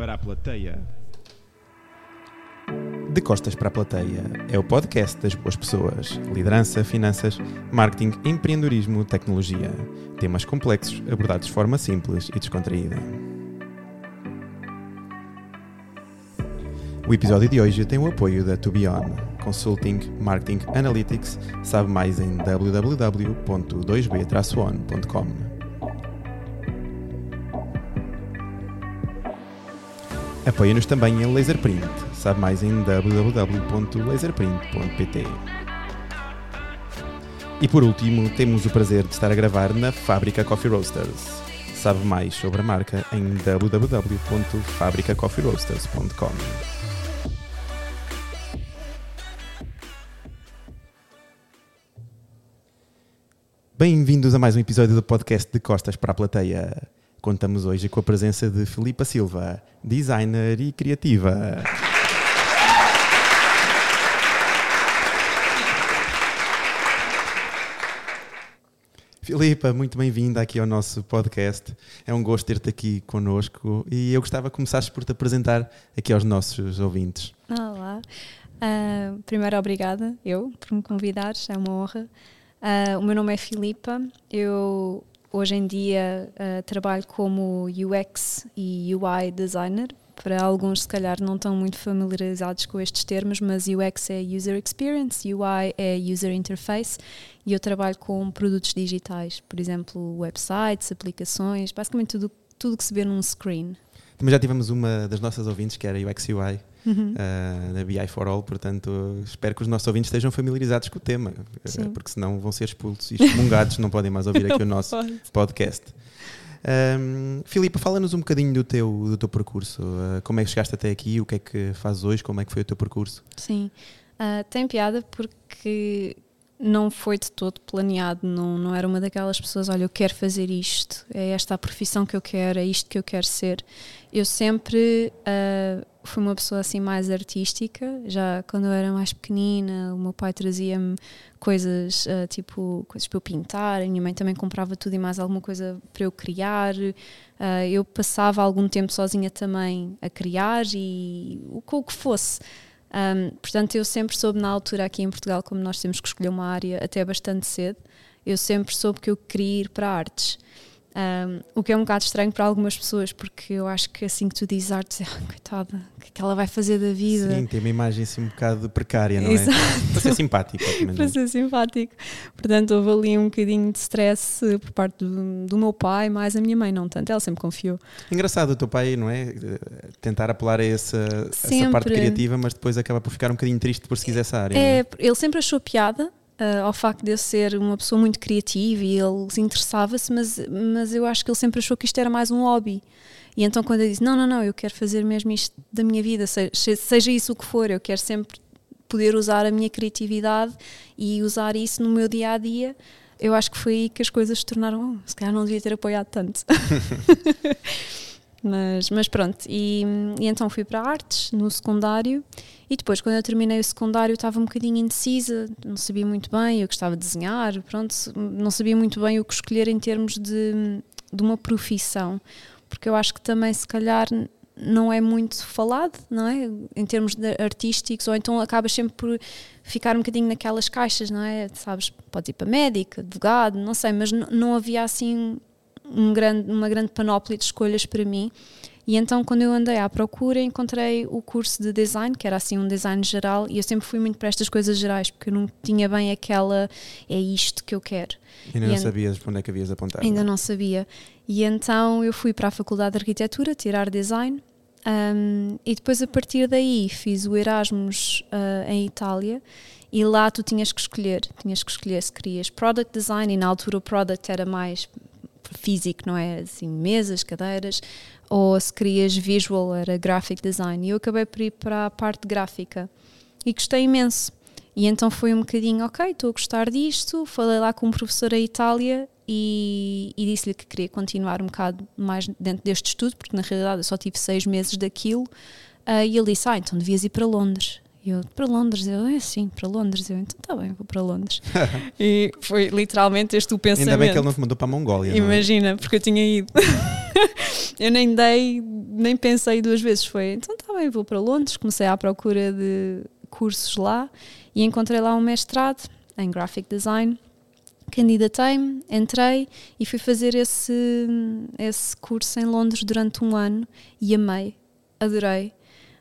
Para a plateia. De Costas para a Plateia é o podcast das boas pessoas. Liderança, finanças, marketing, empreendedorismo, tecnologia. Temas complexos abordados de forma simples e descontraída. O episódio de hoje tem o apoio da To Be On. Consulting, Marketing, Analytics. Sabe mais em www.2b-on.com. Apoia-nos também em Laserprint. Sabe mais em www.laserprint.pt. E por último, temos o prazer de estar a gravar na Fábrica Coffee Roasters. Sabe mais sobre a marca em www.fabricacoffeeroasters.com. Bem-vindos a mais um episódio do podcast de Costas para a Plateia. Contamos hoje com a presença de Filipa Silva, designer e criativa. Filipa, muito bem-vinda aqui ao nosso podcast. É um gosto ter-te aqui connosco e eu gostava que começasses por te apresentar aqui aos nossos ouvintes. Olá. Uh, primeiro, obrigada, eu, por me convidares, é uma honra. Uh, o meu nome é Filipa, eu hoje em dia uh, trabalho como UX e UI designer. Para alguns, se calhar, não estão muito familiarizados com estes termos, mas UX é User Experience, UI é User Interface e eu trabalho com produtos digitais, por exemplo, websites, aplicações, basicamente tudo, tudo que se vê num screen. Também já tivemos uma das nossas ouvintes que era UX UI uhum. uh, da BI for All, portanto espero que os nossos ouvintes estejam familiarizados com o tema, uh, porque senão vão ser expulsos e excomungados, não podem mais ouvir aqui o nosso pode. podcast. Um, Filipe, fala-nos um bocadinho do teu, do teu percurso. Uh, como é que chegaste até aqui? O que é que fazes hoje? Como é que foi o teu percurso? Sim, uh, tem piada porque não foi de todo planeado, não, não era uma daquelas pessoas, olha, eu quero fazer isto, é esta a profissão que eu quero, é isto que eu quero ser. Eu sempre uh, fui uma pessoa assim mais artística, já quando eu era mais pequenina, o meu pai trazia-me coisas, uh, tipo, coisas para eu pintar, a minha mãe também comprava tudo e mais alguma coisa para eu criar. Uh, eu passava algum tempo sozinha também a criar e o, que fosse. Um, portanto, eu sempre soube na altura aqui em Portugal, como nós temos que escolher uma área até bastante cedo, eu sempre soube que eu queria ir para artes. Um, o que é um bocado estranho para algumas pessoas, porque eu acho que assim que tu dizes artes, ah, coitada, o que é que ela vai fazer da vida? Sim, tem uma imagem assim um bocado precária, não é? Exato. é? Para ser simpático. para ser simpático. Portanto, houve ali um bocadinho de stress por parte do, do, meu pai, mais a minha mãe, não tanto, ela sempre confiou. Engraçado o teu pai, não é? Tentar apelar a essa, essa parte criativa, mas depois acaba por ficar um bocadinho triste por seguir essa área. É, é? Ele sempre achou piada uh, ao facto de eu ser uma pessoa muito criativa e ele se interessava-se, mas, mas eu acho que ele sempre achou que isto era mais um hobby. E então quando eu disse, não, não, não, eu quero fazer mesmo isto da minha vida, seja, seja isso o que for, eu quero sempre poder usar a minha criatividade e usar isso no meu dia a dia, eu acho que foi aí que as coisas se tornaram, oh, se calhar não devia ter apoiado tanto. Mas, mas pronto, e, e, então fui para artes no secundário e depois quando eu terminei o secundário estava um bocadinho indecisa, não sabia muito bem, eu gostava de desenhar, pronto, não sabia muito bem o que escolher em termos de, de uma profissão, porque eu acho que também se calhar não é muito falado, não é? Em termos artísticos, ou então acabas sempre por ficar um bocadinho naquelas caixas, não é? Sabes, podes ir para médico, advogado, não sei, mas não havia assim um grande, uma grande panóplia de escolhas para mim. E então, quando eu andei à procura, encontrei o curso de design, que era assim um design geral, e eu sempre fui muito para estas coisas gerais, porque eu não tinha bem aquela, é isto que eu quero. Ainda e não sabias para onde é que havias apontado? Ainda não sabia. E então eu fui para a Faculdade de Arquitetura tirar design, um, e depois a partir daí fiz o Erasmus uh, em Itália e lá tu tinhas que escolher, tinhas que escolher se querias product design e na altura o product era mais físico, não é? Assim, mesas, cadeiras, ou se querias visual, era graphic design. E eu acabei por ir para a parte gráfica e gostei imenso. E então foi um bocadinho, ok, estou a gostar disto. Falei lá com um professor em Itália e, e disse-lhe que queria continuar um bocado mais dentro deste estudo, porque na realidade eu só tive seis meses daquilo. Uh, e ele disse: Ah, então devias ir para Londres. E eu, para Londres? Eu, é sim, para Londres. Eu, então está bem, vou para Londres. e foi literalmente este o pensamento. Ainda bem que ele não te mandou para a Mongólia. É? Imagina, é? porque eu tinha ido. eu nem dei, nem pensei duas vezes. Foi, então tá bem, vou para Londres. Comecei à procura de cursos lá e encontrei lá um mestrado em Graphic Design. Candidatei-me, entrei e fui fazer esse, esse curso em Londres durante um ano e amei, adorei.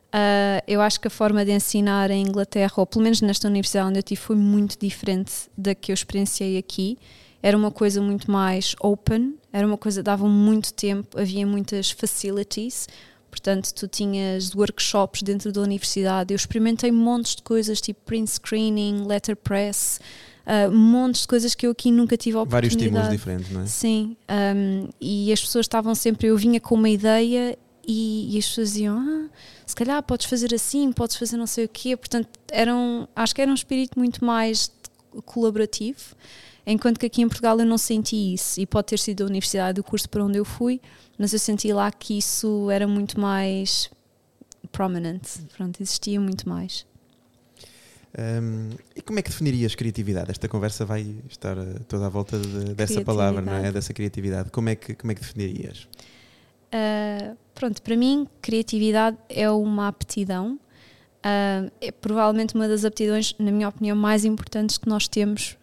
Uh, eu acho que a forma de ensinar em Inglaterra, ou pelo menos nesta universidade onde eu tive, foi muito diferente da que eu experienciei aqui. Era uma coisa muito mais open, era uma coisa, dava muito tempo, havia muitas facilities, portanto, tu tinhas workshops dentro da universidade. Eu experimentei montes de coisas, tipo print screening, letterpress, uh, montes de coisas que eu aqui nunca tive a oportunidade. Vários estímulos diferentes, não é? Sim, um, e as pessoas estavam sempre, eu vinha com uma ideia e, e as pessoas diziam, ah, se calhar podes fazer assim, podes fazer não sei o quê. Portanto, eram, acho que era um espírito muito mais colaborativo, enquanto que aqui em Portugal eu não senti isso. E pode ter sido a universidade do curso para onde eu fui, mas eu senti lá que isso era muito mais prominent. Pronto, existia muito mais. Um, e como é que definirias criatividade? Esta conversa vai estar eh, toda à volta de, dessa palavra, não é? Dessa criatividade. Como é que, como é que definirias? Uh, pronto, para mim, criatividade é uma aptidão. Uh, é provavelmente uma das aptidões, na minha opinião, mais importantes que nós temos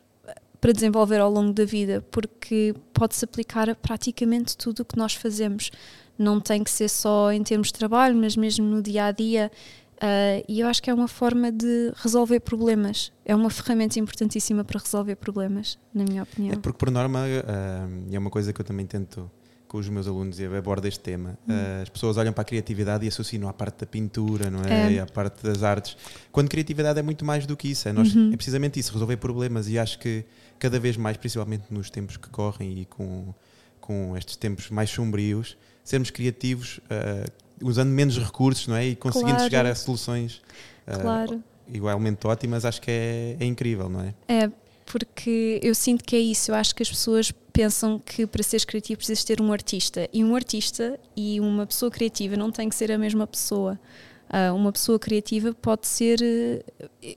para desenvolver ao longo da vida, porque pode-se aplicar a praticamente tudo o que nós fazemos. Não tem que ser só em termos de trabalho, mas mesmo no dia a dia. Uh, e eu acho que é uma forma de resolver problemas. É uma ferramenta importantíssima para resolver problemas, na minha opinião. É porque, por norma, uh, é uma coisa que eu também tento com os meus alunos e abordo este tema. Hum. Uh, as pessoas olham para a criatividade e associam à parte da pintura, não é? é? E à parte das artes. Quando criatividade é muito mais do que isso. É, nós, uhum. é precisamente isso, resolver problemas. E acho que cada vez mais, principalmente nos tempos que correm e com, com estes tempos mais sombrios, sermos criativos uh, usando menos recursos, não é? E conseguindo claro. chegar a soluções uh, claro. igualmente ótimas, acho que é, é incrível, não é? É, porque eu sinto que é isso. Eu acho que as pessoas pensam que para seres criativo precisas ter um artista. E um artista e uma pessoa criativa não tem que ser a mesma pessoa. Uh, uma pessoa criativa pode ser.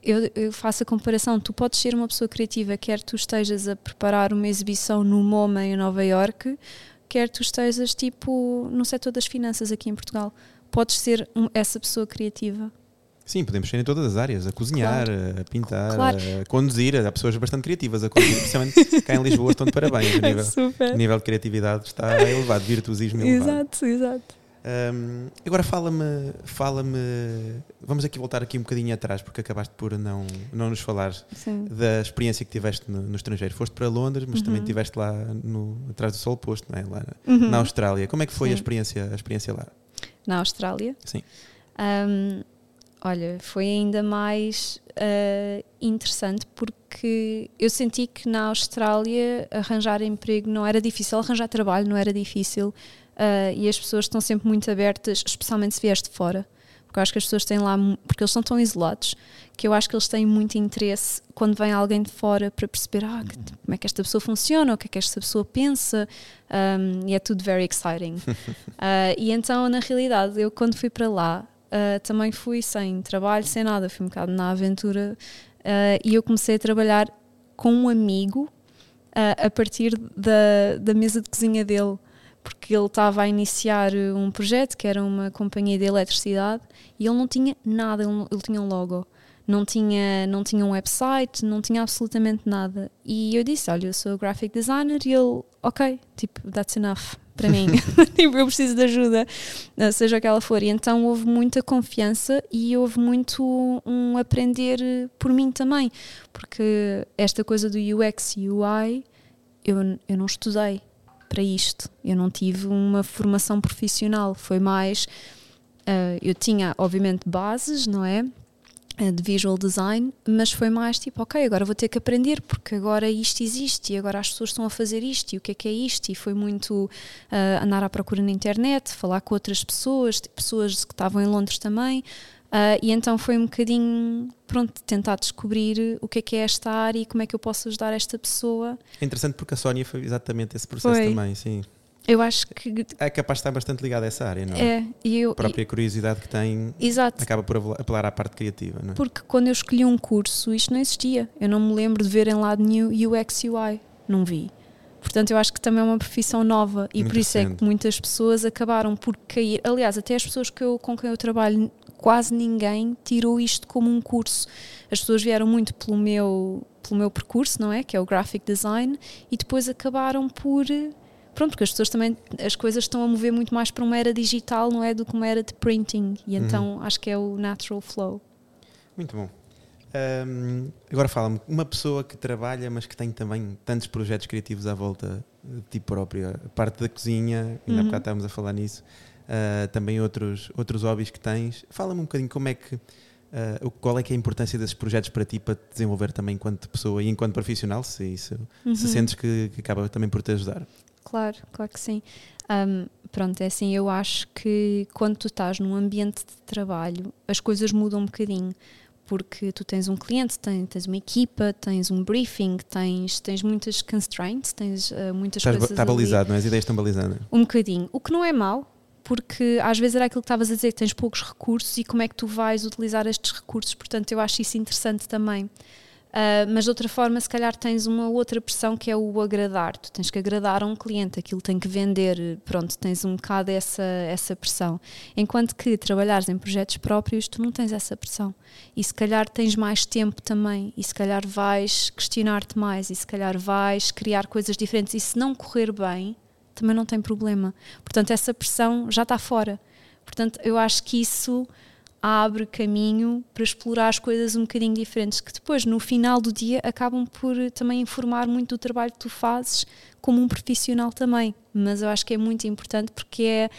Eu, eu, faço a comparação. Tu podes ser uma pessoa criativa, quer tu estejas a preparar uma exibição no MoMA em Nova York, quer tu estejas tipo no setor das finanças aqui em Portugal. Podes ser um, essa pessoa criativa. Sim, podemos ser em todas as áreas, a cozinhar, claro. a pintar, claro. a conduzir. Há pessoas bastante criativas a conduzir, principalmente cá em Lisboa estão de parabéns. O nível, o nível de criatividade está elevado, virtuosismo elevado. Exato, exato. Um, agora fala-me, fala-me. Vamos aqui voltar aqui um bocadinho atrás, porque acabaste por não, não nos falar Sim. da experiência que tiveste no, no, estrangeiro. Foste para Londres, mas uhum. também estiveste lá no, atrás do Sol Posto, não é? lá uhum. na Austrália. Como é que foi a experiência, a experiência lá? Na Austrália? Sim. Um, Olha, foi ainda mais uh, interessante porque eu senti que na Austrália arranjar emprego não era difícil, arranjar trabalho não era difícil uh, e as pessoas estão sempre muito abertas, especialmente se vieste de fora. Porque eu acho que as pessoas têm lá, porque eles são tão isolados, que eu acho que eles têm muito interesse quando vem alguém de fora para perceber ah, como é que esta pessoa funciona, o que é que esta pessoa pensa, um, e é tudo very exciting. uh, e então, na realidade, eu quando fui para lá, uh, também fui sem trabalho, sem nada, fui um bocado na aventura. Uh, e eu comecei a trabalhar com um amigo uh, a partir da, da mesa de cozinha dele, porque ele estava a iniciar um projeto que era uma companhia de eletricidade e ele não tinha nada, ele, ele tinha um logo. Não tinha, não tinha um website, não tinha absolutamente nada. E eu disse: Olha, eu sou graphic designer, e ele, ok, tipo, that's enough para mim. eu preciso de ajuda, eh, seja o que ela for. E então houve muita confiança e houve muito um aprender por mim também, porque esta coisa do UX e UI eu, eu não estudei para isto, eu não tive uma formação profissional, foi mais. Uh, eu tinha, obviamente, bases, não é? Eh, de visual design, mas foi mais tipo, ok, agora vou ter que aprender porque agora isto existe e agora as pessoas estão a fazer isto e o que é que é isto? E foi muito uh, andar à procura na internet, falar com outras pessoas, tipo, pessoas que estavam em Londres também. Uh, e então foi um bocadinho, pronto, tentar descobrir o que é que é esta área e como é que eu posso ajudar esta pessoa. É interessante porque a Sónia foi exatamente esse processo foi. também, sim. Eu acho que. É capaz de estar bastante ligado a essa área, não é? É, e eu. A própria curiosidade que tem. Exato. Acaba por apelar à parte criativa, não é? Porque quando eu escolhi um curso, isto não existia. Eu não me lembro de ver em lado nenhum UX UI. Não vi. Portanto, eu acho que também é uma profissão nova e por isso é que muitas pessoas acabaram por cair. Aliás, até as pessoas que eu, com quem eu trabalho, quase ninguém tirou isto como um curso. As pessoas vieram muito pelo meu, pelo meu percurso, não é? Que é o graphic design, e depois acabaram por. Pronto, porque as pessoas também, as coisas estão a mover muito mais para uma era digital, não é? Do que uma era de printing. E uhum. então acho que é o natural flow. Muito bom. Um, agora fala-me, uma pessoa que trabalha, mas que tem também tantos projetos criativos à volta de ti própria, a parte da cozinha, ainda uhum. há estávamos a falar nisso, uh, também outros, outros hobbies que tens. Fala-me um bocadinho como é que, uh, qual é que é a importância desses projetos para ti, para te desenvolver também enquanto pessoa e enquanto profissional, se, isso, uhum. se sentes que, que, acaba também por te ajudar. Claro, claro que sim. Um, pronto, é assim, eu acho que quando tu estás num ambiente de trabalho, as coisas mudam um bocadinho porque tu tens um cliente, tens, tens uma equipa, tens um briefing, tens, tens muitas constraints, tens uh, muitas Estás, coisas. Está balizado, não é? As ideias estão balizadas. Um bocadinho. O que não é mau, porque às vezes era aquilo que estavas a dizer, tens poucos recursos e como é que tu vais utilizar estes recursos. Portanto, eu acho isso interessante também. Uh, mas de outra forma, se calhar tens uma outra pressão que é o agradar. Tu tens que agradar a um cliente, aquilo tem que vender, pronto, tens um bocado essa, essa pressão. Enquanto que trabalhares em projetos próprios, tu não tens essa pressão. E se calhar tens mais tempo também, e se calhar vais questionar-te mais, e se calhar vais criar coisas diferentes. E se não correr bem, também não tem problema. Portanto, essa pressão já está fora. Portanto, eu acho que isso abre caminho para explorar as coisas um bocadinho diferentes, que depois, no final do dia, acabam por também informar muito do trabalho que tu fazes como um profissional também. Mas eu acho que é muito importante porque é.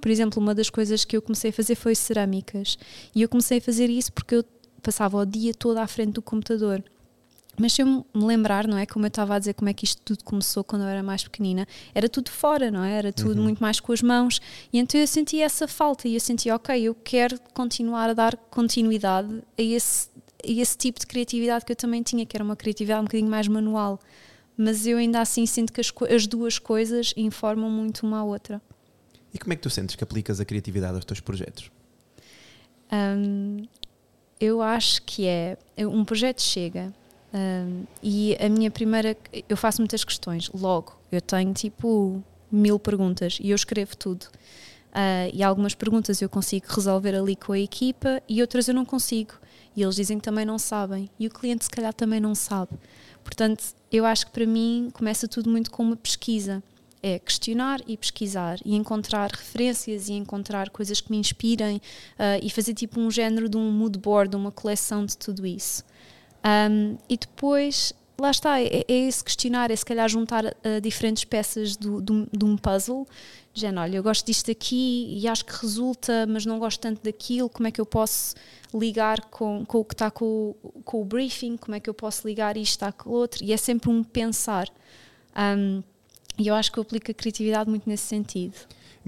Por exemplo, uma das coisas que eu comecei a fazer foi cerâmicas. E eu comecei a fazer isso porque eu passava o dia todo à frente do computador. Mas se eu me lembrar, não é? Como eu estava a dizer, como é que isto tudo começou quando eu era mais pequenina, era tudo fora, não é? Era tudo uhum. muito mais com as mãos. E então eu senti essa falta e eu senti, ok, eu quero continuar a dar continuidade a esse, a esse tipo de criatividade que eu também tinha, que era uma criatividade um bocadinho mais manual. Mas eu ainda assim sinto que as, as duas coisas informam muito uma à outra. E como é que tu sentes que aplicas a criatividade aos teus projetos? Um, eu acho que é. Um projeto chega e a minha primeira. Eu faço muitas questões, logo. Eu tenho tipo mil perguntas e eu escrevo tudo. Uh, e algumas perguntas eu consigo resolver ali com a equipa e outras eu não consigo. E eles dizem que também não sabem. E o cliente, se calhar, também não sabe. Portanto, eu acho que para mim começa tudo muito com uma pesquisa. É questionar e pesquisar e encontrar referências e encontrar coisas que me inspirem uh, e fazer tipo um género de um mood board, uma coleção de tudo isso. Um, e depois, lá está, é, é, esse questionar, é se calhar juntar uh, diferentes peças do, do, de um puzzle. Já, olha, eu gosto disto aqui e acho que resulta, mas não gosto tanto daquilo. Como é que eu posso ligar com, com o que está com, com o briefing? Como é que eu posso ligar isto àquele outro? E é sempre um pensar. Um, e eu acho que eu aplico a criatividade muito nesse sentido.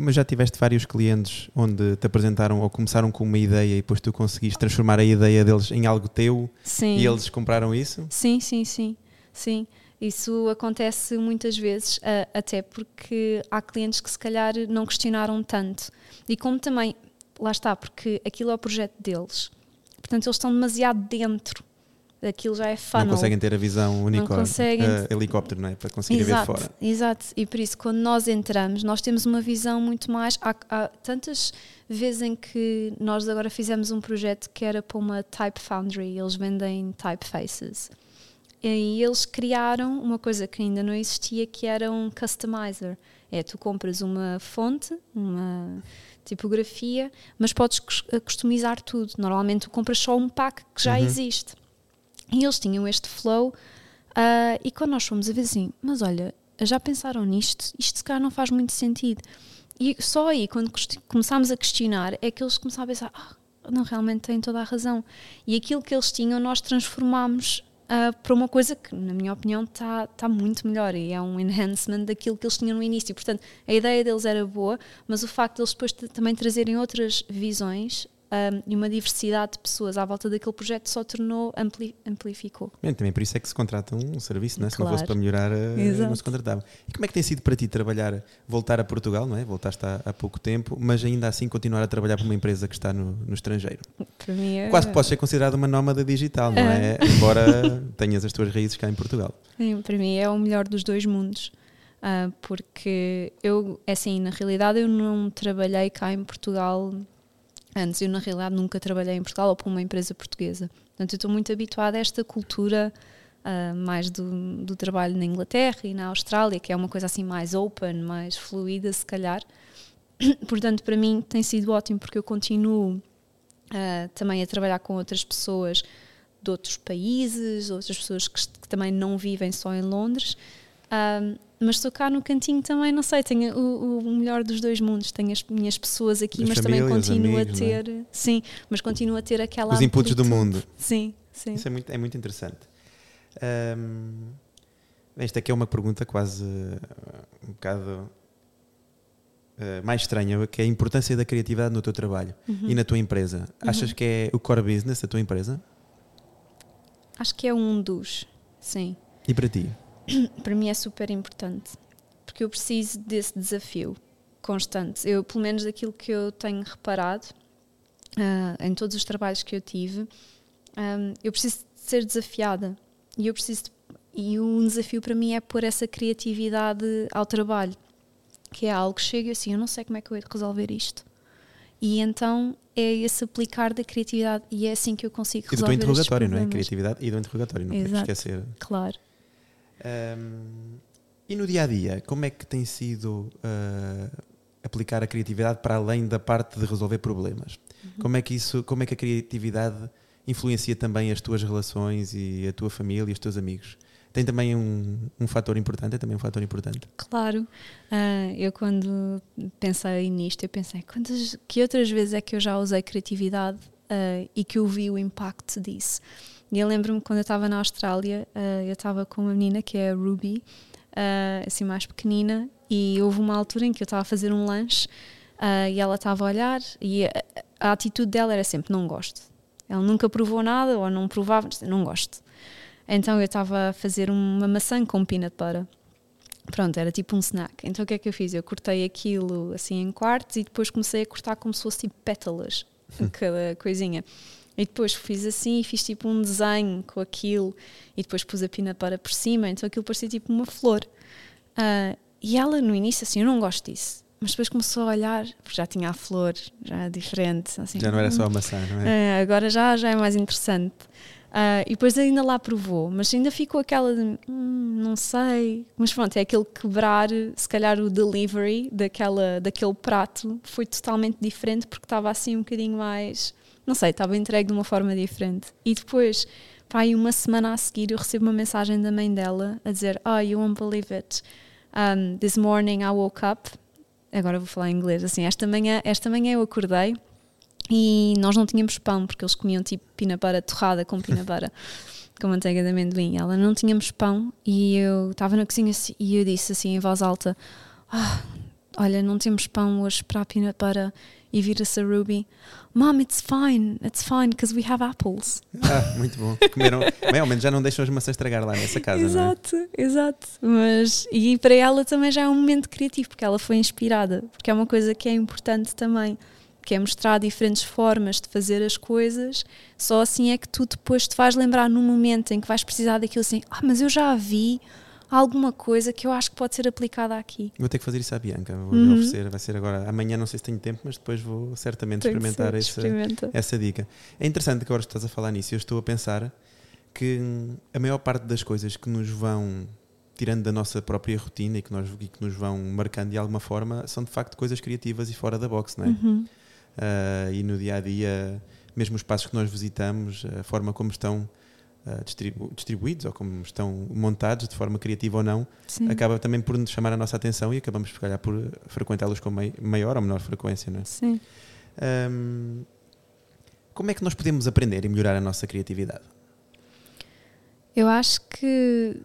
Mas já tiveste vários clientes onde te apresentaram ou começaram com uma ideia e depois tu conseguiste transformar a ideia deles em algo teu sim. e eles compraram isso? Sim, sim, sim. Sim. Isso acontece muitas vezes, até porque há clientes que se calhar não questionaram tanto. E como também, lá está, porque aquilo é o projeto deles. Portanto, eles estão demasiado dentro aquilo já é funnel. Não conseguem ter a visão unicórnio, conseguem... uh, helicóptero, não é? Para conseguir ver de fora. Exato, e por isso quando nós entramos, nós temos uma visão muito mais. Há, há, tantas vezes em que nós agora fizemos um projeto que era para uma Type Foundry, eles vendem typefaces. E eles criaram uma coisa que ainda não existia, que era um customizer. É, tu compras uma fonte, uma tipografia, mas podes customizar tudo. Normalmente tu compras só um pack que já uhum. existe. E eles tinham este flow, uh, e quando nós fomos a ver assim, mas olha, já pensaram nisto? Isto se calhar não faz muito sentido. E só aí, quando começámos a questionar, é que eles começaram a pensar: ah, não, realmente têm toda a razão. E aquilo que eles tinham, nós transformámos uh, para uma coisa que, na minha opinião, está tá muito melhor e é um enhancement daquilo que eles tinham no início. Portanto, a ideia deles era boa, mas o facto de eles depois também trazerem outras visões um, e uma diversidade de pessoas à volta daquele projeto só tornou, ampli, amplificou. Bem, também por isso é que se contrata um serviço, não é? se não fosse para melhorar, eh, não se contratava. E como é que tem sido para ti trabalhar, voltar a Portugal, não é? Voltaste há, há pouco tempo, mas ainda assim continuar a trabalhar para uma empresa que está no, no estrangeiro? Para mim é... Quase que podes ser considerado uma nómada digital, não é? é? Embora tenhas as tuas raízes cá em Portugal. Sim, para mim é o melhor dos dois mundos. Uh, porque eu, é assim, na realidade eu não trabalhei cá em Portugal antes, eu na realidade nunca trabalhei em Portugal ou para uma empresa portuguesa. Portanto, eu estou muito habituada a esta cultura uh, mais do, do trabalho na Inglaterra e na Austrália, que é uma coisa assim mais open, mais fluida, se calhar. Portanto, para mim tem sido ótimo porque eu continuo uh, também a trabalhar com outras pessoas de outros países, outras pessoas que, que também não vivem só em Londres. Um, mas estou cá no cantinho também, não sei, tenho o, o melhor dos dois mundos. Tenho as minhas pessoas aqui, As mas famílias, também continuo amigos, a é? ter. Sim, mas continuo a ter aquela. Os inputs do mundo. Sim, sim. Isso é muito, é muito interessante. Ahm, esta aqui é uma pergunta quase uh, um bocado uh, mais estranha, que é a importância da criatividade no teu trabalho Uhum. e na tua empresa. Achas que é o core business da tua empresa? Acho que é um dos. Sim. E para ti? para mim é super importante porque eu preciso desse desafio constante. Eu, pelo menos daquilo que eu tenho reparado ah, em todos os trabalhos que eu tive, ahm, eu preciso de ser desafiada e eu preciso de- e um desafio para mim é pôr essa criatividade ao trabalho, que é algo que chega assim, eu não sei como é que eu hei de resolver isto. E então é esse aplicar da criatividade e é assim que eu consigo E do resolver interrogatório, não é? Criatividade e do interrogatório, não Exato. esquecer. Claro. Ahm, e no dia a dia, como é que tem sido ah, aplicar a criatividade para além da parte de resolver problemas? Uhum. Como é que isso, como é que a criatividade influencia também as tuas relações e a tua família e os teus amigos? Tem também um, um fator importante, é também um fator importante. Claro, Ah, eu quando pensei nisto, eu pensei quantas, que outras vezes é que eu já usei criatividade ah, e que eu vi o impacto disso. E eu lembro-me quando eu estava na Austrália, ah, eu estava com uma menina que é a Ruby, ah, assim mais pequenina, e houve uma altura em que eu estava a fazer um lanche ah, e ela estava a olhar e a, a atitude dela era sempre não gosto. Ela nunca provou nada ou não provava, não gosto. Então eu estava a fazer uma maçã com peanut butter. Pronto, era tipo um snack. Então o que é que eu fiz? Eu cortei aquilo assim em quartos e depois comecei a cortar como se fosse tipo pétalas, cada coisinha. E depois fiz assim e fiz tipo um desenho com aquilo e depois pus a peanut butter por cima, então aquilo parecia tipo uma flor. Ah, e ela no início assim, eu não gosto disso. Mas depois começou a olhar, porque já tinha a flor, já é diferente. Assim, Já não era "Hum, só a maçã, não é? é, agora já, já é mais interessante. Ah, e depois ainda lá provou, mas ainda ficou aquela de "Hum, não sei. Mas pronto, é aquele quebrar, se calhar o delivery daquela, daquele prato foi totalmente diferente porque estava assim um bocadinho mais, não sei, estava entregue de uma forma diferente. E depois, aí uma semana a seguir, eu recebo uma mensagem da mãe dela a dizer: Oh, you won't believe it. Um, this morning I woke up. Agora vou falar em inglês. Assim, esta manhã, esta manhã eu acordei e nós não tínhamos pão porque eles comiam tipo pinapara torrada com pinapara com manteiga de amendoim. Ela não tínhamos pão e eu estava na cozinha assim- e eu disse assim em voz alta: "Ah, Olha, não temos pão hoje para a pinapara. E vira-se a Ruby: Mom, it's fine, it's fine because we have apples. Ah, muito bom. Comeram, bem, ao menos já não deixam as maçãs estragar lá nessa casa, é? exato, exato. Mas, e para ela também já é um momento criativo, porque ela foi inspirada, porque é uma coisa que é importante também, que é mostrar diferentes formas de fazer as coisas, só assim é que tu depois te vais lembrar num momento em que vais precisar daquilo assim, ah, mas eu já vi alguma coisa que eu acho que pode ser aplicada aqui. Vou ter que fazer isso à Bianca. Vou-lhe Uhum. oferecer. Vai ser agora. Amanhã não sei se tenho tempo, mas depois vou certamente Tem experimentar ser, esse, experimenta. essa dica. É interessante que agora estás a falar nisso. Eu estou a pensar que hum, a maior parte das coisas que nos vão tirando da nossa própria rotina e que, nós, e que nos vão marcando de alguma forma são de facto coisas criativas e fora da box, não é? Uhum. Ah, e no dia a dia, mesmo os espaços que nós visitamos, a forma como estão ah, distribu- distribuídos ou como estão montados, de forma criativa ou não, Sim. acaba também por nos chamar a nossa atenção e acabamos, se calhar, por frequentá-los com mai- maior ou menor frequência, não é? Sim. Ahm, como é que nós podemos aprender e melhorar a nossa criatividade? Eu acho que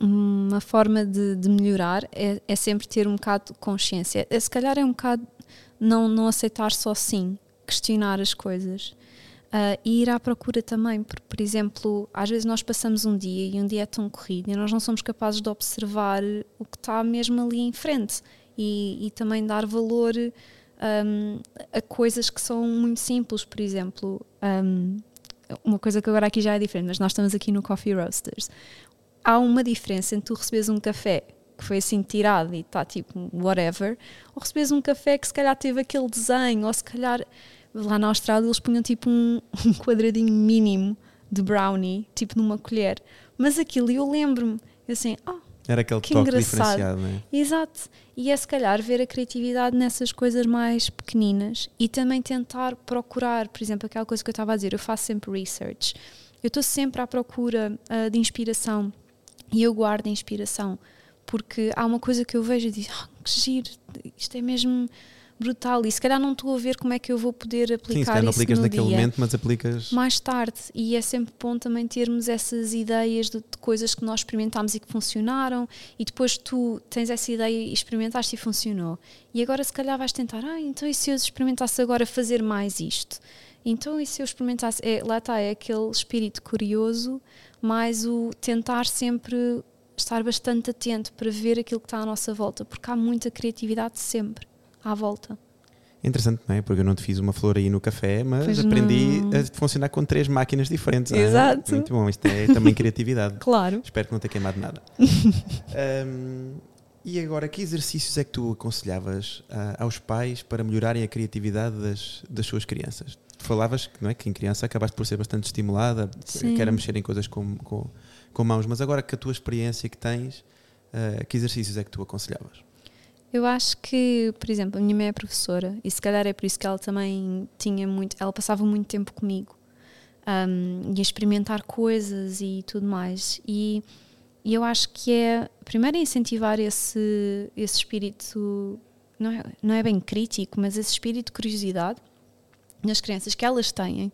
uma forma de, de melhorar é, é sempre ter um bocado de consciência. É, Se calhar é um bocado não, não aceitar só sim, questionar as coisas. Ah, e ir à procura também, porque, por exemplo, às vezes nós passamos um dia e um dia é tão corrido e nós não somos capazes de observar o que está mesmo ali em frente e, e também dar valor hum, a coisas que são muito simples, por exemplo. hum, uma coisa que agora aqui já é diferente, mas nós estamos aqui no Coffee Roasters. Há uma diferença entre tu receberes um café que foi assim tirado e está tipo whatever, ou recebes um café que se calhar teve aquele desenho, ou se calhar lá na Austrália eles punham tipo um, um quadradinho mínimo de brownie, tipo numa colher. Mas aquilo eu lembro-me, assim, oh, era aquele que toque engraçado. diferenciado, não é? Exato. E é se calhar ver a criatividade nessas coisas mais pequeninas e também tentar procurar, por exemplo, aquela coisa que eu estava a dizer, eu faço sempre research. Eu estou sempre à procura uh, de inspiração e eu guardo a inspiração porque há uma coisa que eu vejo e digo, oh, que giro, isto é mesmo brutal. E se calhar não estou a ver como é que eu vou poder aplicar Sim, se calhar não isso aplicas no naquele dia. momento, mas aplicas. mais tarde. E é sempre bom também termos essas ideias de, de coisas que nós experimentámos e que funcionaram. E depois tu tens essa ideia e experimentaste e funcionou. E agora se calhar vais tentar ah, então e se eu experimentasse agora fazer mais isto? Então e se eu experimentasse? É, lá está, é aquele espírito curioso mais o tentar sempre estar bastante atento para ver aquilo que está à nossa volta porque há muita criatividade sempre à volta Interessante, não é? Porque eu não te fiz uma flor aí no café, mas Pois aprendi não. a funcionar com três máquinas diferentes. é? Exato. Muito bom, isto é também criatividade. claro Espero que não tenha queimado nada. Ahm, e agora, que exercícios é que tu aconselhavas ah, aos pais para melhorarem a criatividade das, das suas crianças? Falavas que, não é, que em criança acabaste por ser bastante estimulada, Sim. que era mexer em coisas com, com, com mãos, mas agora que a tua experiência que tens, ah, que exercícios é que tu aconselhavas? Eu acho que, por exemplo, a minha mãe é professora e se calhar é por isso que ela também tinha muito, ela passava muito tempo comigo um, e a experimentar coisas e tudo mais. E, e eu acho que é, primeiro, é incentivar esse, esse espírito, não é, não é bem crítico, mas esse espírito de curiosidade nas crianças que elas têm,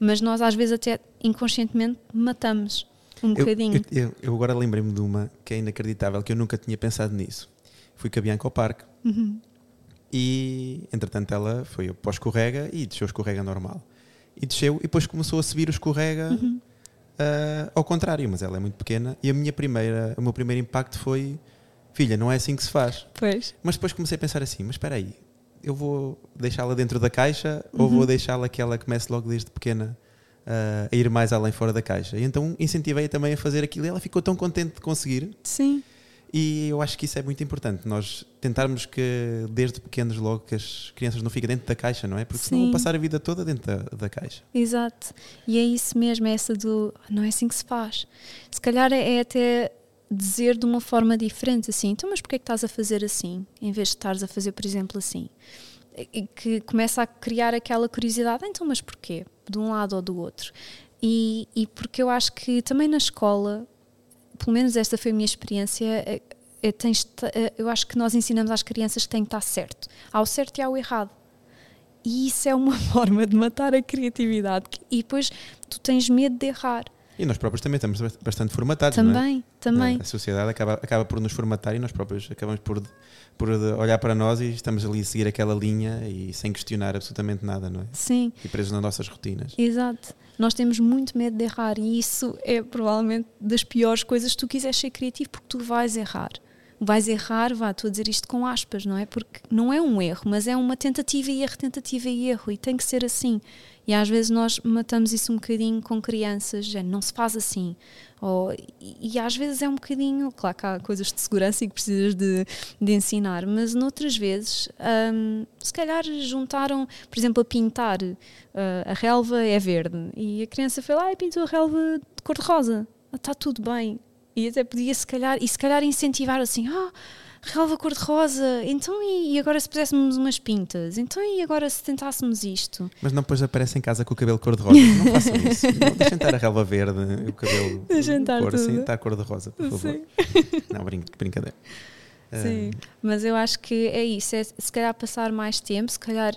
mas nós às vezes até inconscientemente matamos um Eu, bocadinho. eu, eu- eu agora lembrei-me de uma que é inacreditável, que eu nunca tinha pensado nisso. Fui com a Bianca ao parque Uhum. e, entretanto, ela foi para o escorrega e desceu o escorrega normal. E desceu e depois começou a subir o escorrega Uhum. ah, ao contrário, mas ela é muito pequena. E a minha primeira, o meu primeiro impacto foi: filha, não é assim que se faz. Pois. Mas depois comecei a pensar assim: mas espera aí, eu vou deixá-la dentro da caixa ou vou deixá-la que ela comece logo desde pequena ah, a ir mais além fora da caixa? E então incentivei-a também a fazer aquilo e ela ficou tão contente de conseguir. Sim. E eu acho que isso é muito importante, nós tentarmos que desde pequenos logo que as crianças não fiquem dentro da caixa, não é? Porque senão vão Sim. passar a vida toda dentro da, da caixa. Exato. E é isso mesmo, é essa do não é assim que se faz. Se calhar é, é até dizer de uma forma diferente assim, então mas porquê é que estás a fazer assim, em vez de estares a fazer, por exemplo, assim? E que começa a criar aquela curiosidade, "Ah, então mas porquê? De um lado ou do outro. E, e porque eu acho que também na escola, pelo menos esta foi a minha experiência, é- é, é, eu acho que nós ensinamos às crianças que tem que estar certo. Há o certo e há o errado. E isso é uma forma de matar a criatividade. E depois tu tens medo de errar. E nós próprios também estamos bast- bastante formatados, não é? Também, também. A sociedade acaba, acaba por nos formatar e nós próprios acabamos por, por olhar para nós e estamos ali a seguir aquela linha e sem questionar absolutamente nada, não é? Sim, E presos nas nossas rotinas. exato. Nós temos muito medo de errar e isso é provavelmente das piores coisas tu quiseres ser criativo, porque tu vais errar. Vais errar, vá, estou a dizer isto com aspas, não é? Porque não é um erro, mas é uma tentativa e erro, tentativa e erro, e tem que ser assim. E às vezes nós matamos isso um bocadinho com crianças, não se faz assim. Ou, e, e às vezes é um bocadinho, claro que há coisas de segurança e que precisas de, de ensinar, mas noutras vezes, hum, se calhar juntaram, por exemplo, a pintar, uh, a relva é verde, e a criança foi lá e pintou a relva de cor-de-rosa. Está tudo bem. E até podia, se calhar, e se calhar incentivar assim, ah, relva cor-de-rosa, então e, e agora se puséssemos umas pintas? Então e agora se tentássemos isto? Mas não depois aparece em casa com o cabelo cor-de-rosa. Não façam isso. Não, deixem estar a relva verde, o cabelo Deixem estar cor, assim, está cor-de-rosa, por favor. Sim. Não, brin brincadeira. Sim, mas eu acho que é isso, é se calhar passar mais tempo, se calhar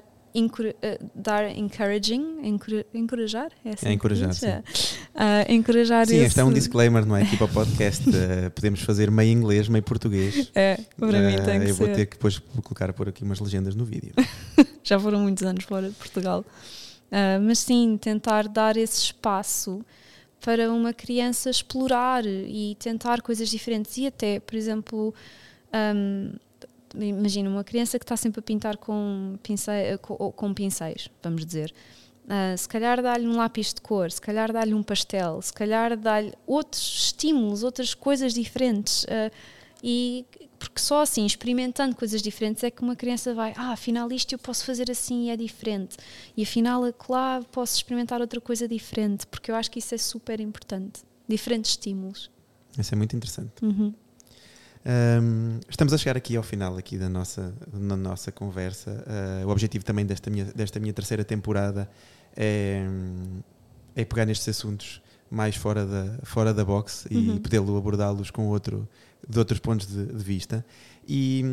eh, dar encouraging, encour- encorajar? É, assim É encorajar, que sim. diz? Ah, encorajar Sim, este é um esse- disclaimer, não é? Aqui para o podcast. eh, podemos fazer meio inglês, meio português. É, para mim Eh, tem que eu vou ter que depois colocar por aqui umas legendas no vídeo. Já foram muitos anos fora de Portugal. Ah, mas sim, tentar dar esse espaço para uma criança explorar e tentar coisas diferentes. E até, por exemplo, ahm, imagina uma criança que está sempre a pintar com, pincel, com, com pincéis, vamos dizer. Ah, se calhar dá-lhe um lápis de cor, se calhar dá-lhe um pastel, se calhar dá-lhe outros estímulos, outras coisas diferentes. Ah, E porque só assim, experimentando coisas diferentes, é que uma criança vai, ah, afinal isto eu posso fazer assim e é diferente. E afinal, lá posso experimentar outra coisa diferente, porque eu acho que isso é super importante. Diferentes estímulos. Isso é muito interessante. Uhum. Um, estamos a chegar aqui ao final aqui da nossa, da nossa conversa. Uh, o objetivo também desta minha, desta minha terceira temporada é, é pegar nestes assuntos mais fora da, fora da box uhum. e poder abordá-los com outro, de outros pontos de, de vista. E,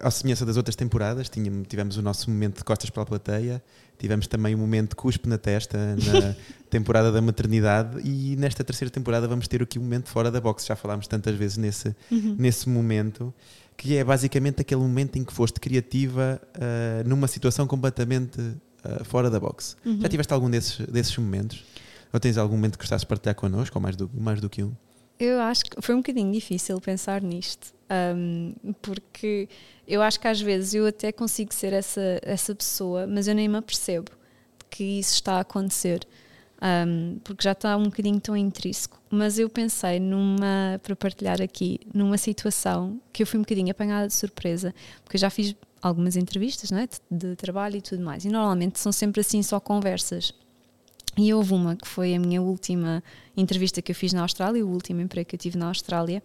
à semelhança das outras temporadas, tínhamos, tivemos o nosso momento de costas para a plateia, tivemos também o um momento de cuspe na testa na temporada da maternidade e nesta terceira temporada vamos ter aqui um momento fora da box. Já falámos tantas vezes nesse, uhum. nesse momento, que é basicamente aquele momento em que foste criativa uh, numa situação completamente uh, fora da box. Uhum. Já tiveste algum desses, desses momentos? Ou tens algum momento que gostasses de partilhar connosco, ou mais do, mais do que um? Eu acho que foi um bocadinho difícil pensar nisto, um, porque eu acho que às vezes eu até consigo ser essa, essa pessoa, mas eu nem me apercebo que isso está a acontecer, um, porque já está um bocadinho tão intrínseco. Mas eu pensei numa, para partilhar aqui, numa situação que eu fui um bocadinho apanhada de surpresa, porque eu já fiz algumas entrevistas não é? de, de trabalho e tudo mais, e normalmente são sempre assim só conversas. E houve uma que foi a minha última entrevista que eu fiz na Austrália, o último emprego que eu tive na Austrália,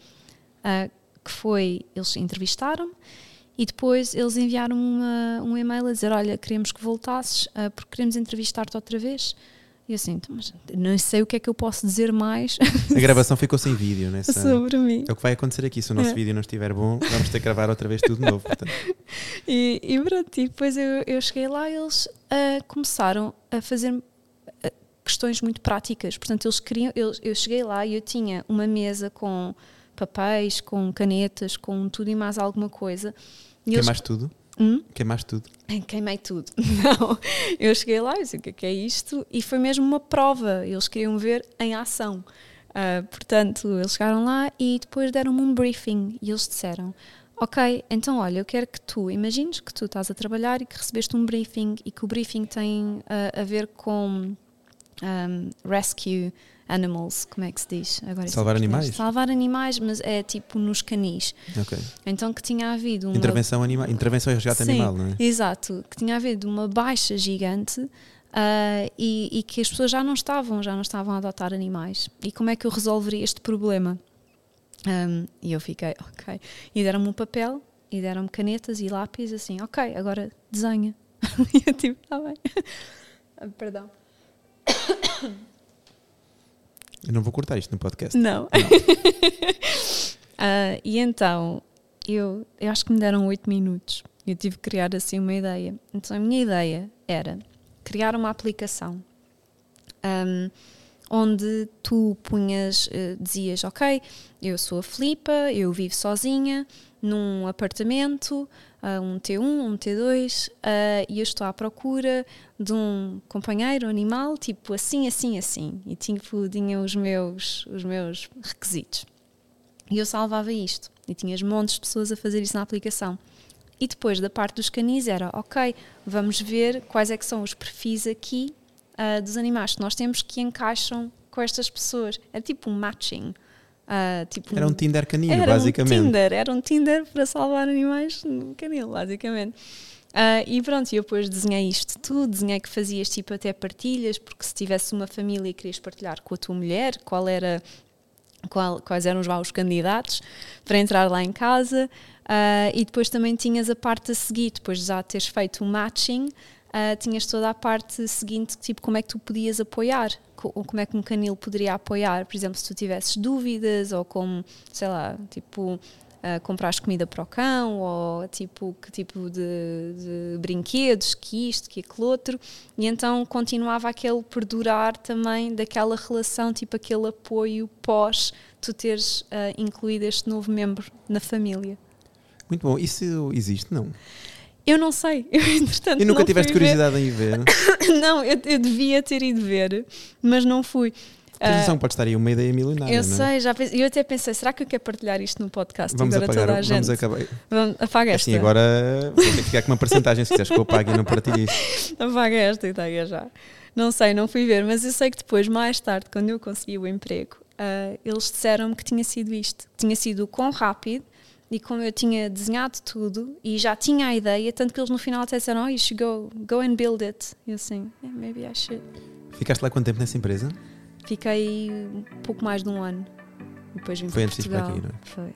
uh, que foi, eles entrevistaram-me e depois eles enviaram uma, um e-mail a dizer, olha, queremos que voltasses uh, porque queremos entrevistar-te outra vez. E assim, então, mas não sei o que é que eu posso dizer mais. A gravação ficou sem vídeo, né? Sobre mim. É o que vai acontecer aqui. Se o nosso é. vídeo não estiver bom, vamos ter que gravar outra vez tudo de novo. E, e pronto, e depois eu, eu cheguei lá e eles uh, começaram a fazer questões muito práticas. Portanto, eles queriam. Eu, eu cheguei lá e eu tinha uma mesa com papéis, com canetas, com tudo e mais alguma coisa. E Queimaste tudo? Hum? Queimaste tudo? Queimei tudo. Não. Eu cheguei lá e disse o que é, que é isto e foi mesmo uma prova. Eles queriam ver em ação. Uh, portanto, eles chegaram lá e depois deram-me um briefing e eles disseram: Ok, então olha, eu quero que tu imagines que tu estás a trabalhar e que recebeste um briefing e que o briefing tem uh, a ver com um, rescue animals, como é que se diz? Agora Salvar animais? Salvar animais, mas é tipo nos canis. Okay. Então que tinha havido uma... Intervenção, anima... Intervenção e resgate Sim, animal, não é? Exato, que tinha havido uma baixa gigante uh, e, e, que as pessoas já não estavam, já não estavam a adotar animais. E como é que eu resolveria este problema? Um, e eu fiquei, ok. E deram-me um papel e deram-me canetas e lápis, assim, ok, agora desenha. e eu tipo, está bem. Perdão. Eu não vou cortar isto no podcast. Não. não. uh, e então, eu, eu acho que me deram oito minutos. Eu tive que criar assim uma ideia. Então, a minha ideia era criar uma aplicação um, onde tu punhas, uh, dizias, ok, eu sou a Filipa, eu vivo sozinha num apartamento, um T1, um T2, uh, e eu estou à procura de um companheiro animal, tipo assim, assim, assim. E tipo, tinha os meus, os meus requisitos. E eu salvava isto. E tinhas montes de pessoas a fazer isso na aplicação. E depois da parte dos canis era, ok, vamos ver quais é que são os perfis aqui uh, dos animais que nós temos que encaixam com estas pessoas. É tipo um matching. Uh, tipo, era um Tinder canino, era basicamente. Um Tinder, era um Tinder para salvar animais no canil, basicamente. Uh, e pronto, eu depois desenhei isto tudo, desenhei que fazias tipo até partilhas, porque se tivesse uma família e querias partilhar com a tua mulher, qual era, qual, quais eram os, os candidatos para entrar lá em casa. Uh, e depois também tinhas a parte a seguir, depois de já teres feito o matching, uh, tinhas toda a parte seguinte, tipo como é que tu podias apoiar ou como é que um canil poderia apoiar, por exemplo, se tu tivesses dúvidas ou como, sei lá, tipo, uh, comprares comida para o cão ou tipo, que tipo de, de, brinquedos, que isto, que aquele outro, e então continuava aquele perdurar também daquela relação, tipo aquele apoio pós tu teres uh, incluído este novo membro na família. Muito bom. Isso existe, não? Eu não sei. Eu, entretanto, e nunca tiveste curiosidade ver. em ir ver? não, eu, eu, devia ter ido ver, mas não fui. Atenção, uh, pode estar aí uma ideia milionária. Eu é? sei, já pensei, eu até pensei, será que eu quero partilhar isto no podcast? Vamos agora apagar, toda a gente. Vamos acabar. Vamos, apaga esta. Assim, agora vou ter que ficar com uma porcentagem se quiseres que eu apague e não partilhe isto. Apaga esta e tá já. Não sei, não fui ver, mas eu sei que depois, mais tarde, quando eu consegui o emprego, uh, eles disseram-me que tinha sido isto. Tinha sido o quão rápido E como eu tinha desenhado tudo e já tinha a ideia, tanto que eles no final até disseram: Oh, you should go, go and build it. E eu assim, yeah, maybe I should. Ficaste lá quanto tempo nessa empresa? Fiquei um pouco mais de um ano. Depois vim Foi para antes de ir para Portugal. aqui, não é? Foi.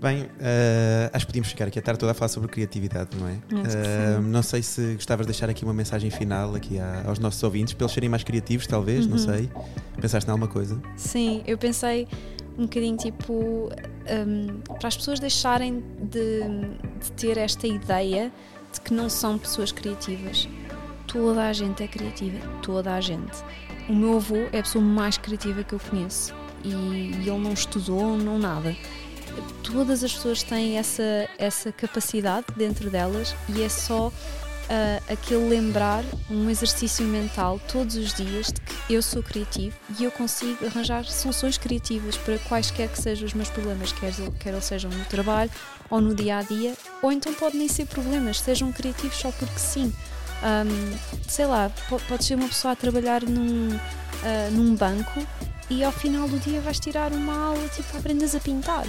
Bem, eh, acho que podíamos ficar aqui a tarde toda a falar sobre criatividade, não é? Sim. não sei se gostavas de deixar aqui uma mensagem final aqui aos nossos ouvintes, para eles serem mais criativos, talvez, não Uhum. sei. Pensaste em alguma coisa? Sim, eu pensei um bocadinho tipo um, para as pessoas deixarem de, de ter esta ideia de que não são pessoas criativas. Toda a gente é criativa, toda a gente. O meu avô é a pessoa mais criativa que eu conheço e, e ele não estudou, não nada. Todas as pessoas têm essa, essa capacidade dentro delas e é só ah, aquele lembrar, um exercício mental todos os dias de que eu sou criativo e eu consigo arranjar soluções criativas para quaisquer que sejam os meus problemas, quer, quer eles sejam no trabalho ou no dia a dia, ou então podem nem ser problemas, sejam criativos só porque sim. Ahm, sei lá, po- pode ser uma pessoa a trabalhar num, ah, num banco e ao final do dia vais tirar uma aula, tipo, aprendes a pintar.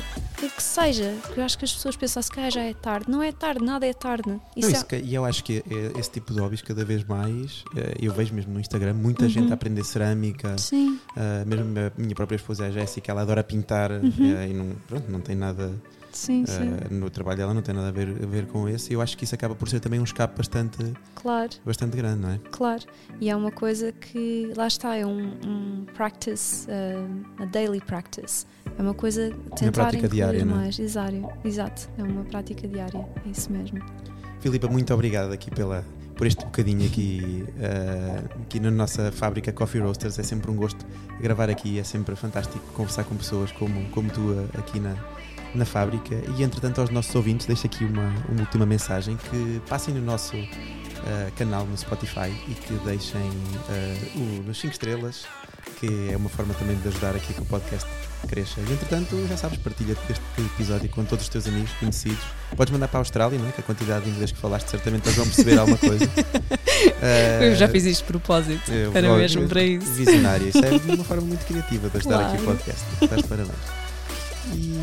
O que seja, porque eu acho que as pessoas pensam, se calhar já é tarde. Não é tarde, nada é tarde. Não, Isso isso é- que- e eu acho que é- esse tipo de hobbies, cada vez mais, eh, eu vejo mesmo no Instagram, muita Uhum. gente a aprender cerâmica, Sim, eh, mesmo a minha própria esposa, a Jéssica, ela adora pintar Uhum. eh, e não, pronto, não tem nada sim, sim. no trabalho dela, não tem nada a ver, a ver com esse. E eu acho que isso acaba por ser também um escape bastante, Claro, bastante grande, não é? claro. E é uma coisa que, lá está, é um, um practice, uh, a daily practice. É uma coisa tentar prática incluir diária, não é? mais. Exato, exato, é uma prática diária, é isso mesmo. Filipa, muito obrigado aqui pela, por este bocadinho aqui, eh, aqui na nossa fábrica Coffee Roasters. É sempre um gosto gravar aqui, é sempre fantástico conversar com pessoas como, como tu eh, aqui na, na fábrica. E entretanto, aos nossos ouvintes, deixo aqui uma, uma última mensagem: que passem no nosso eh, canal no Spotify e que deixem eh, o, nos 5 estrelas, que é uma forma também de ajudar aqui que o podcast cresça. E entretanto, já sabes, partilha este episódio com todos os teus amigos, conhecidos. Podes mandar para a Austrália, não é? Que a quantidade de inglês que falaste, certamente eles vão perceber alguma coisa. Eu já fiz isto de propósito. eu Era vou- mesmo para isso. Visionária. Isso é uma forma muito criativa de ajudar aqui o Claro. podcast. Estás de parabéns. E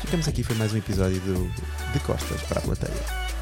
ficamos aqui, foi mais um episódio do De Costas para a Plateia.